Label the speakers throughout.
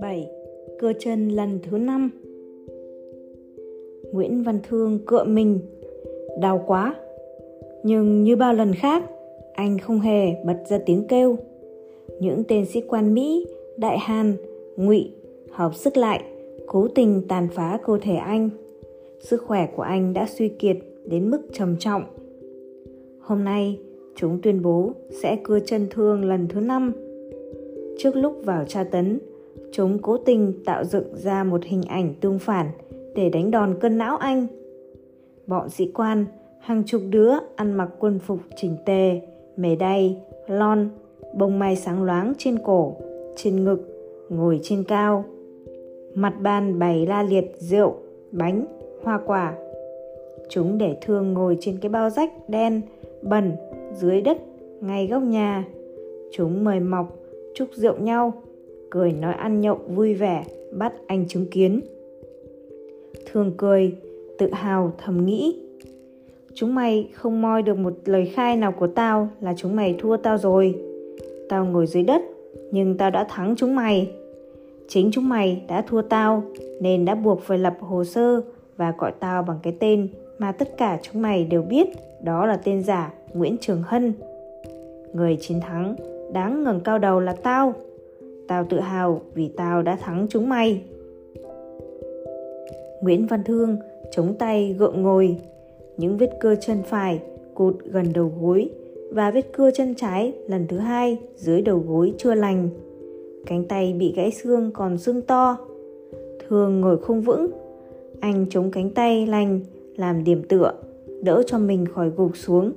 Speaker 1: 7. Cưa chân lần thứ năm. Nguyễn Văn Thương cựa mình Đau quá. Nhưng như bao lần khác Anh không hề bật ra tiếng kêu. Những tên sĩ quan Mỹ Đại Hàn, Ngụy hợp sức lại cố tình tàn phá cơ thể anh. Sức khỏe của anh đã suy kiệt đến mức trầm trọng. Hôm nay chúng tuyên bố sẽ cưa chân thương lần thứ năm. Trước lúc vào tra tấn, chúng cố tình tạo dựng ra một hình ảnh tương phản để đánh đòn cân não anh. Bọn sĩ quan, hàng chục đứa ăn mặc quân phục chỉnh tề, mề đay, lon, bông mai sáng loáng trên cổ, trên ngực, ngồi trên cao. Mặt bàn bày la liệt rượu, bánh, hoa quả. Chúng để thương ngồi trên cái bao rách đen, bẩn dưới đất, ngay góc nhà. Chúng mời mọc, chúc rượu nhau, cười nói ăn nhậu vui vẻ, bắt anh chứng kiến. Thường cười, tự hào, thầm nghĩ. Chúng mày không moi được một lời khai nào của tao là chúng mày thua tao rồi. Tao ngồi dưới đất, nhưng tao đã thắng chúng mày. Chính chúng mày đã thua tao, nên đã buộc phải lập hồ sơ và gọi tao bằng cái tên mà tất cả chúng mày đều biết, đó là tên giả nguyễn trường hân. Người chiến thắng đáng ngẩng cao đầu là tao. Tao tự hào vì tao đã thắng chúng mày. Nguyễn văn thương chống tay gượng ngồi. Những vết cơ chân phải cụt gần đầu gối và vết cưa chân trái lần thứ hai dưới đầu gối chưa lành. Cánh tay bị gãy xương còn xương to. Thường ngồi không vững. Anh chống cánh tay lành làm điểm tựa, đỡ cho mình khỏi gục xuống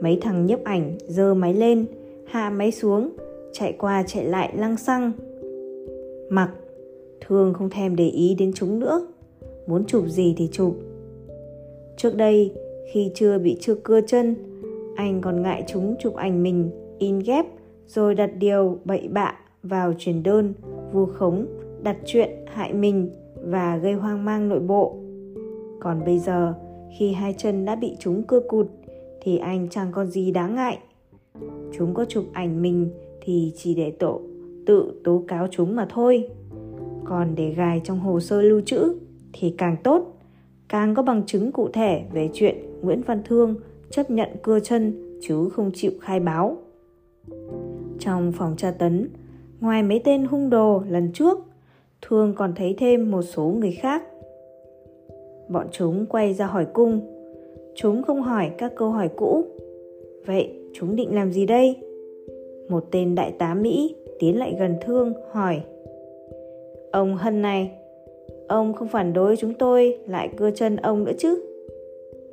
Speaker 1: mấy thằng nhấp ảnh giơ máy lên, hạ máy xuống, chạy qua chạy lại lăng xăng. Mặc thường không thèm để ý đến chúng nữa. Muốn chụp gì thì chụp. Trước đây, khi chưa bị chưa cưa chân, anh còn ngại chúng chụp ảnh mình in ghép, rồi đặt điều bậy bạ vào truyền đơn, vu khống, đặt chuyện hại mình và gây hoang mang nội bộ. Còn bây giờ, khi hai chân đã bị chúng cưa cụt thì anh chẳng còn gì đáng ngại. Chúng có chụp ảnh mình thì chỉ để tổ, tự tố cáo chúng mà thôi. Còn để gài trong hồ sơ lưu trữ thì càng tốt. Càng có bằng chứng cụ thể về chuyện nguyễn văn thương chấp nhận cưa chân chứ không chịu khai báo. Trong phòng tra tấn, ngoài mấy tên hung đồ lần trước, thương còn thấy thêm một số người khác. Bọn chúng quay ra hỏi cung chúng không hỏi các câu hỏi cũ. Vậy, chúng định làm gì đây? Một tên đại tá mỹ tiến lại gần thương, hỏi. Ông hân này, ông không phản đối chúng tôi lại cưa chân ông nữa chứ?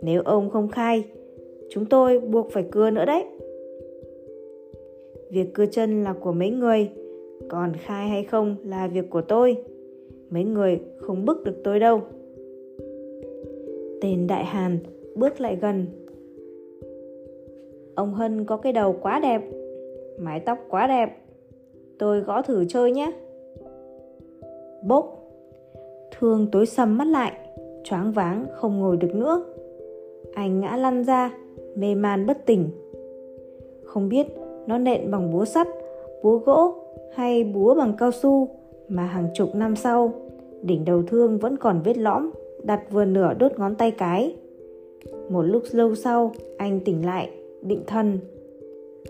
Speaker 1: Nếu ông không khai, chúng tôi buộc phải cưa nữa đấy. Việc cưa chân là của mấy người, còn khai hay không là việc của tôi. Mấy người không bức được tôi đâu. Tên đại hàn bước lại gần. Ông hân có cái đầu quá đẹp, mái tóc quá đẹp. Tôi gõ thử chơi nhé. Bốc thương tối sầm mắt lại, choáng váng, không ngồi được nữa. Anh ngã lăn ra, mê man bất tỉnh. Không biết nó nện bằng búa sắt, búa gỗ hay búa bằng cao su mà hàng chục năm sau, đỉnh đầu thương vẫn còn vết lõm, đặt vừa nửa đốt ngón tay cái một lúc lâu sau, anh tỉnh lại, định thần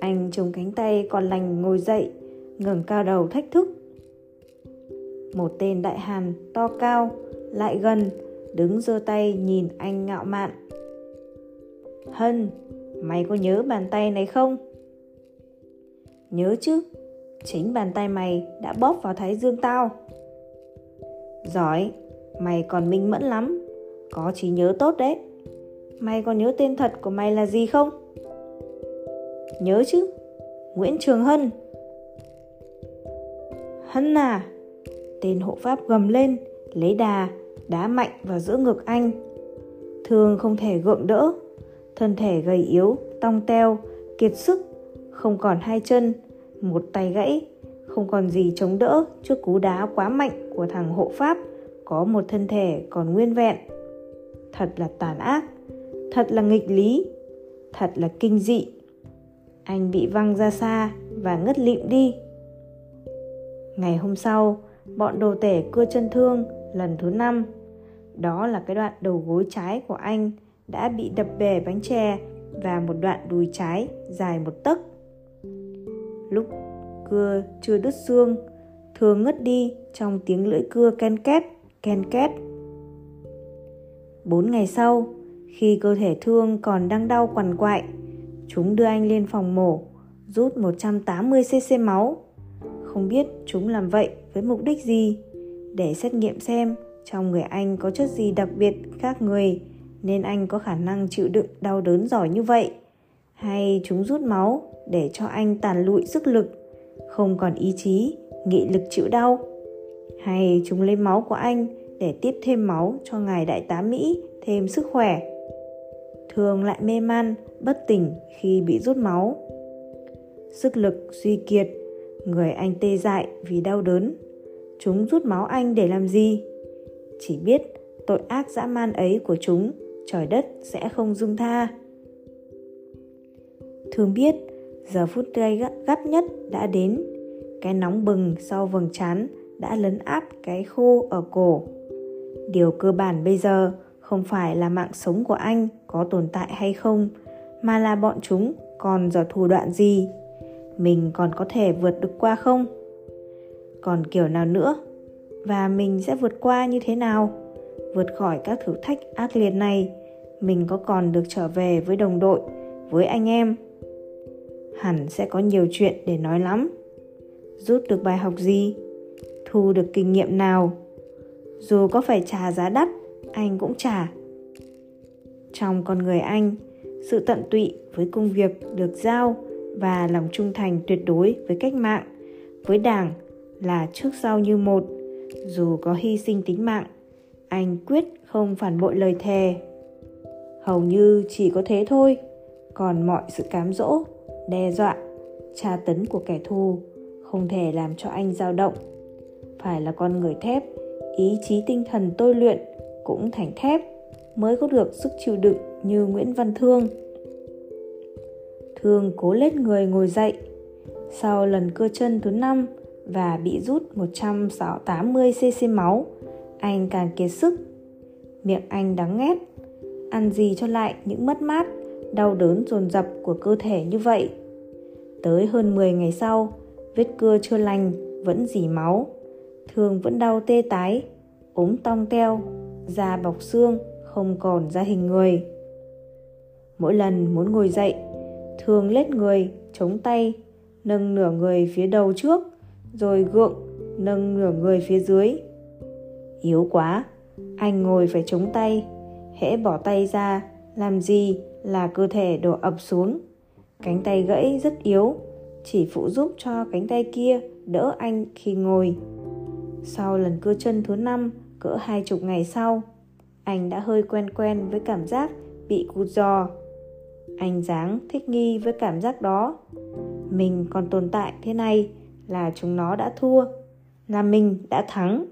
Speaker 1: anh chống cánh tay còn lành ngồi dậy, ngẩng cao đầu thách thức. Một tên đại hàn to cao, lại gần, đứng giơ tay nhìn anh ngạo mạn. Hân, mày có nhớ bàn tay này không? Nhớ chứ, chính bàn tay mày đã bóp vào thái dương tao. Giỏi, mày còn minh mẫn lắm, có trí nhớ tốt đấy mày còn nhớ tên thật của mày là gì không? Nhớ chứ, nguyễn trường hân. Hân à tên hộ pháp gầm lên, lấy đà, đá mạnh vào giữa ngực anh. Thường không thể gượng đỡ, thân thể gầy yếu, tong teo, kiệt sức, không còn hai chân, một tay gãy, không còn gì chống đỡ trước cú đá quá mạnh của thằng hộ pháp, có một thân thể còn nguyên vẹn. Thật là tàn ác thật là nghịch lý. Thật là kinh dị. Anh bị văng ra xa và ngất lịm đi. Ngày hôm sau, bọn đồ tể cưa chân thương lần thứ năm. Đó là cái đoạn đầu gối trái của anh đã bị đập bể bánh chè và một đoạn đùi trái dài một tấc. Lúc cưa chưa đứt xương thường ngất đi trong tiếng lưỡi cưa ken két ken két. Bốn ngày sau khi cơ thể thương còn đang đau quằn quại, chúng đưa anh lên phòng mổ, rút 180cc máu. Không biết chúng làm vậy với mục đích gì, để xét nghiệm xem trong người anh có chất gì đặc biệt khác người, nên anh có khả năng chịu đựng đau đớn giỏi như vậy. Hay chúng rút máu để cho anh tàn lụi sức lực, không còn ý chí, nghị lực chịu đau. Hay chúng lấy máu của anh để tiếp thêm máu cho ngài đại tá mỹ thêm sức khỏe thường lại mê man, bất tỉnh khi bị rút máu. Sức lực suy kiệt, người anh tê dại vì đau đớn. Chúng rút máu anh để làm gì? Chỉ biết tội ác dã man ấy của chúng, trời đất sẽ không dung tha. Thường biết, giờ phút gay gắt nhất đã đến. Cái nóng bừng sau vầng trán đã lấn áp cái khô ở cổ. Điều cơ bản bây giờ không phải là mạng sống của anh có tồn tại hay không, mà là bọn chúng còn giở thủ đoạn gì? Mình còn có thể vượt được qua không? Còn kiểu nào nữa? Và mình sẽ vượt qua như thế nào? Vượt khỏi các thử thách ác liệt này, mình có còn được trở về với đồng đội, với anh em? Hẳn sẽ có nhiều chuyện để nói lắm. Rút được bài học gì? Thu được kinh nghiệm nào? Dù có phải trả giá đắt, anh cũng trả trong con người anh. Sự tận tụy với công việc được giao và lòng trung thành tuyệt đối với cách mạng, với đảng là trước sau như một. Dù có hy sinh tính mạng, anh quyết không phản bội lời thề. Hầu như chỉ có thế thôi, còn mọi sự cám dỗ, đe dọa, tra tấn của kẻ thù không thể làm cho anh dao động. Phải là con người thép, ý chí tinh thần tôi luyện cũng thành thép mới có được sức chịu đựng như Nguyễn Văn Thương. Thương cố lết người ngồi dậy. Sau lần cơ chân thứ năm và bị rút 180cc máu, anh càng kiệt sức. Miệng anh đắng ngét. Ăn gì cho lại những mất mát, đau đớn dồn dập của cơ thể như vậy. Tới hơn 10 ngày sau, vết cưa chưa lành vẫn dỉ máu. Thương vẫn đau tê tái, ốm tong teo, da bọc xương, không còn ra hình người. Mỗi lần muốn ngồi dậy, thường lết người, chống tay, nâng nửa người phía đầu trước, rồi gượng, nâng nửa người phía dưới. Yếu quá, anh ngồi phải chống tay, hễ bỏ tay ra, làm gì là cơ thể đổ ập xuống. Cánh tay gãy rất yếu, chỉ phụ giúp cho cánh tay kia đỡ anh khi ngồi. Sau lần cưa chân thứ năm, cỡ hai chục ngày sau, anh đã hơi quen quen với cảm giác bị cụt giò. Anh dáng thích nghi với cảm giác đó. Mình còn tồn tại thế này là chúng nó đã thua, là mình đã thắng.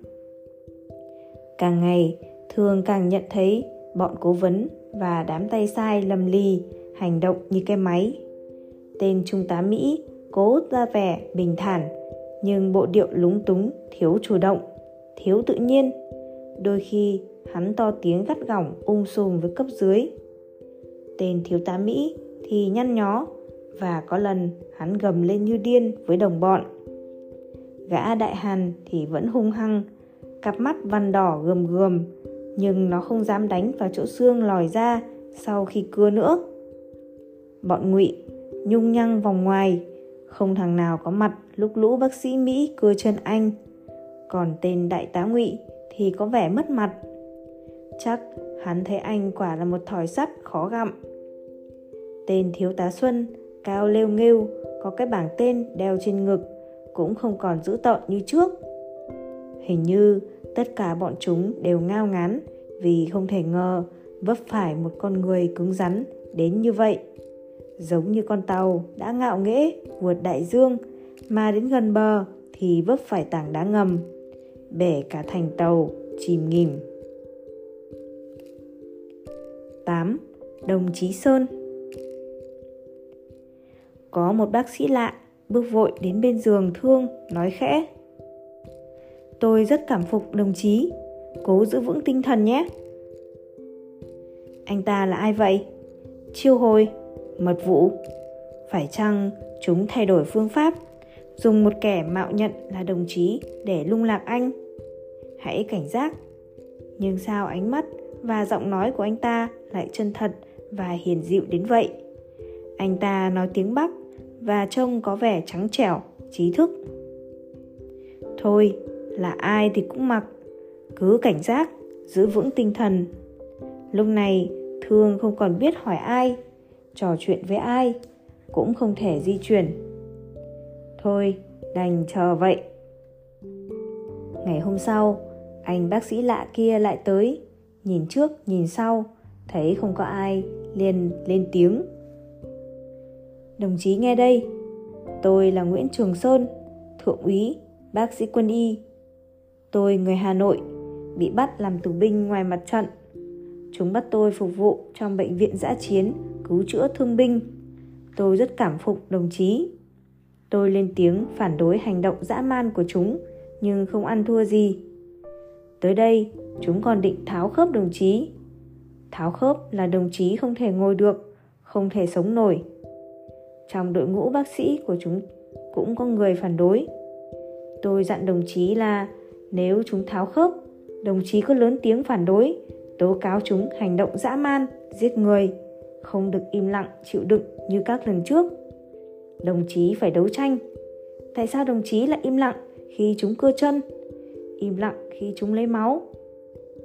Speaker 1: Càng ngày, thường càng nhận thấy bọn cố vấn và đám tay sai lầm lì hành động như cái máy. Tên trung tá Mỹ cố ra vẻ bình thản nhưng bộ điệu lúng túng, thiếu chủ động, thiếu tự nhiên. Đôi khi hắn to tiếng gắt gỏng ung sùm với cấp dưới. Tên thiếu tá Mỹ thì nhăn nhó và có lần hắn gầm lên như điên với đồng bọn. Gã đại hàn thì vẫn hung hăng, cặp mắt văn đỏ gườm gườm, nhưng nó không dám đánh vào chỗ xương lòi ra sau khi cưa nữa. Bọn ngụy nhung nhăng vòng ngoài, không thằng nào có mặt lúc lũ bác sĩ Mỹ cưa chân anh. Còn tên đại tá ngụy thì có vẻ mất mặt Chắc hắn thấy anh quả là một thỏi sắt khó gặm. Tên thiếu tá Xuân, cao lêu nghêu, có cái bảng tên đeo trên ngực, cũng không còn dữ tợn như trước. Hình như tất cả bọn chúng đều ngao ngán vì không thể ngờ vấp phải một con người cứng rắn đến như vậy. Giống như con tàu đã ngạo nghễ vượt đại dương mà đến gần bờ thì vấp phải tảng đá ngầm, bể cả thành tàu chìm nghỉm. 8. Đồng Chí Sơn. Có một bác sĩ lạ, bước vội đến bên giường thương, nói khẽ. Tôi rất cảm phục, đồng chí. Cố giữ vững tinh thần nhé. Anh ta là ai vậy? Chiêu hồi, mật vụ. Phải chăng chúng thay đổi phương pháp, dùng một kẻ mạo nhận là đồng chí để lung lạc anh? Hãy cảnh giác. Nhưng sao ánh mắt và giọng nói của anh ta lại chân thật và hiền dịu đến vậy. Anh ta nói tiếng bắc và trông có vẻ trắng trẻo, trí thức. Thôi, là ai thì cũng mặc. Cứ cảnh giác, giữ vững tinh thần. Lúc này, thương không còn biết hỏi ai, trò chuyện với ai, cũng không thể di chuyển. Thôi, đành chờ vậy. Ngày hôm sau, anh bác sĩ lạ kia lại tới nhìn trước, nhìn sau, thấy không có ai liền lên tiếng. Đồng chí nghe đây, tôi là nguyễn trường sơn, thượng úy, bác sĩ quân y. Tôi người hà nội, bị bắt làm tù binh ngoài mặt trận. Chúng bắt tôi phục vụ trong bệnh viện giã chiến, cứu chữa thương binh. Tôi rất cảm phục đồng chí. Tôi lên tiếng phản đối hành động dã man của chúng, nhưng không ăn thua gì. Tới đây chúng còn định tháo khớp đồng chí. Tháo khớp là đồng chí không thể ngồi được, không thể sống nổi. Trong đội ngũ bác sĩ của chúng cũng có người phản đối. Tôi dặn đồng chí là nếu chúng tháo khớp, đồng chí có lớn tiếng phản đối, tố cáo chúng hành động dã man, giết người, không được im lặng, chịu đựng như các lần trước. Đồng chí phải đấu tranh. Tại sao đồng chí lại im lặng khi chúng cưa chân? Im lặng khi chúng lấy máu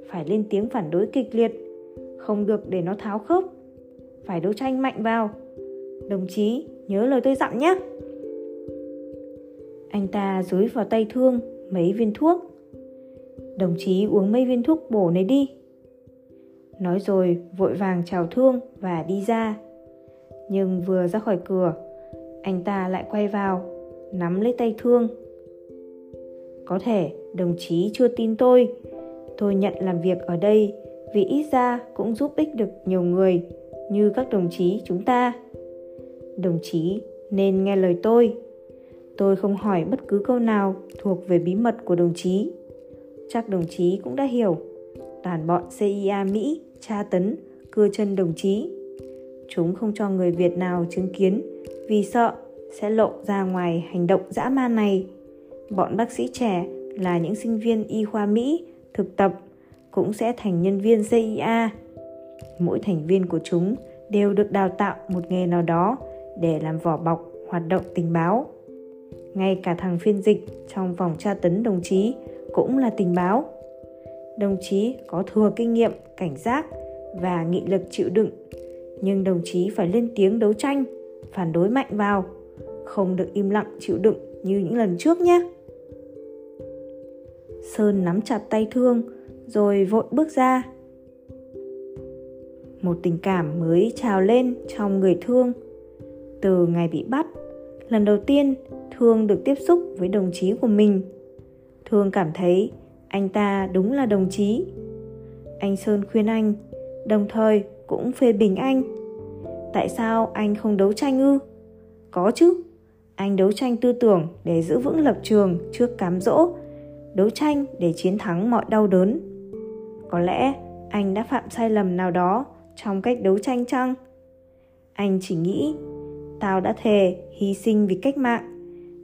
Speaker 1: phải lên tiếng phản đối kịch liệt. Không được để nó tháo khớp. Phải đấu tranh mạnh vào. Đồng chí, nhớ lời tôi dặn nhé. Anh ta dúi vào tay thương mấy viên thuốc. Đồng chí uống mấy viên thuốc bổ này đi. Nói rồi vội vàng chào thương và đi ra. Nhưng vừa ra khỏi cửa, anh ta lại quay vào, nắm lấy tay thương. Có thể đồng chí chưa tin tôi tôi nhận làm việc ở đây vì ít ra cũng giúp ích được nhiều người như các đồng chí chúng ta. Đồng chí, nên nghe lời tôi. Tôi không hỏi bất cứ câu nào thuộc về bí mật của đồng chí. Chắc đồng chí cũng đã hiểu. Toàn bọn cia mỹ, tra tấn cưa chân đồng chí. Chúng không cho người việt nào chứng kiến vì sợ sẽ lộ ra ngoài hành động dã man này. Bọn bác sĩ trẻ là những sinh viên y khoa mỹ thực tập cũng sẽ thành nhân viên cia mỗi thành viên của chúng đều được đào tạo một nghề nào đó để làm vỏ bọc, hoạt động tình báo. Ngay cả thằng phiên dịch trong vòng tra tấn đồng chí cũng là tình báo. Đồng chí có thừa kinh nghiệm, cảnh giác và nghị lực chịu đựng, nhưng đồng chí phải lên tiếng đấu tranh, phản đối mạnh vào, không được im lặng chịu đựng như những lần trước nhé sơn nắm chặt tay thương, rồi vội bước ra. Một tình cảm mới trào lên trong người thương. Từ ngày bị bắt, lần đầu tiên thương được tiếp xúc với đồng chí của mình. Thương cảm thấy anh ta đúng là đồng chí. Anh sơn khuyên anh, đồng thời cũng phê bình anh. Tại sao anh không đấu tranh ư? Có chứ, anh đấu tranh tư tưởng để giữ vững lập trường trước cám dỗ đấu tranh để chiến thắng mọi đau đớn. Có lẽ anh đã phạm sai lầm nào đó trong cách đấu tranh chăng? Anh chỉ nghĩ, tao đã thề hy sinh vì cách mạng.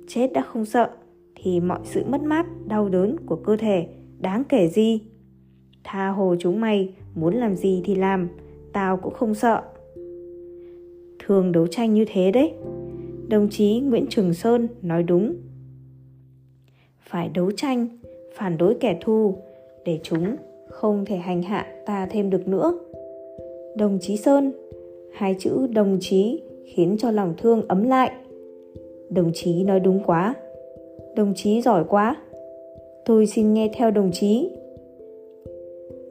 Speaker 1: Chết đã không sợ thì mọi sự mất mát, đau đớn của cơ thể đáng kể gì? Tha hồ chúng mày, muốn làm gì thì làm, tao cũng không sợ. Thường đấu tranh như thế đấy. Đồng chí nguyễn trường sơn nói đúng. Phải đấu tranh phản đối kẻ thù, để chúng không thể hành hạ ta thêm được nữa. Đồng chí sơn, hai chữ đồng chí khiến cho lòng thương ấm lại. Đồng chí nói đúng quá. Đồng chí giỏi quá. Tôi xin nghe theo đồng chí.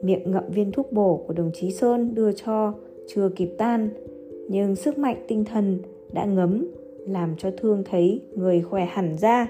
Speaker 1: Miệng ngậm viên thuốc bổ của đồng chí sơn đưa cho chưa kịp tan, nhưng sức mạnh tinh thần đã ngấm, làm cho thương thấy người khỏe hẳn ra.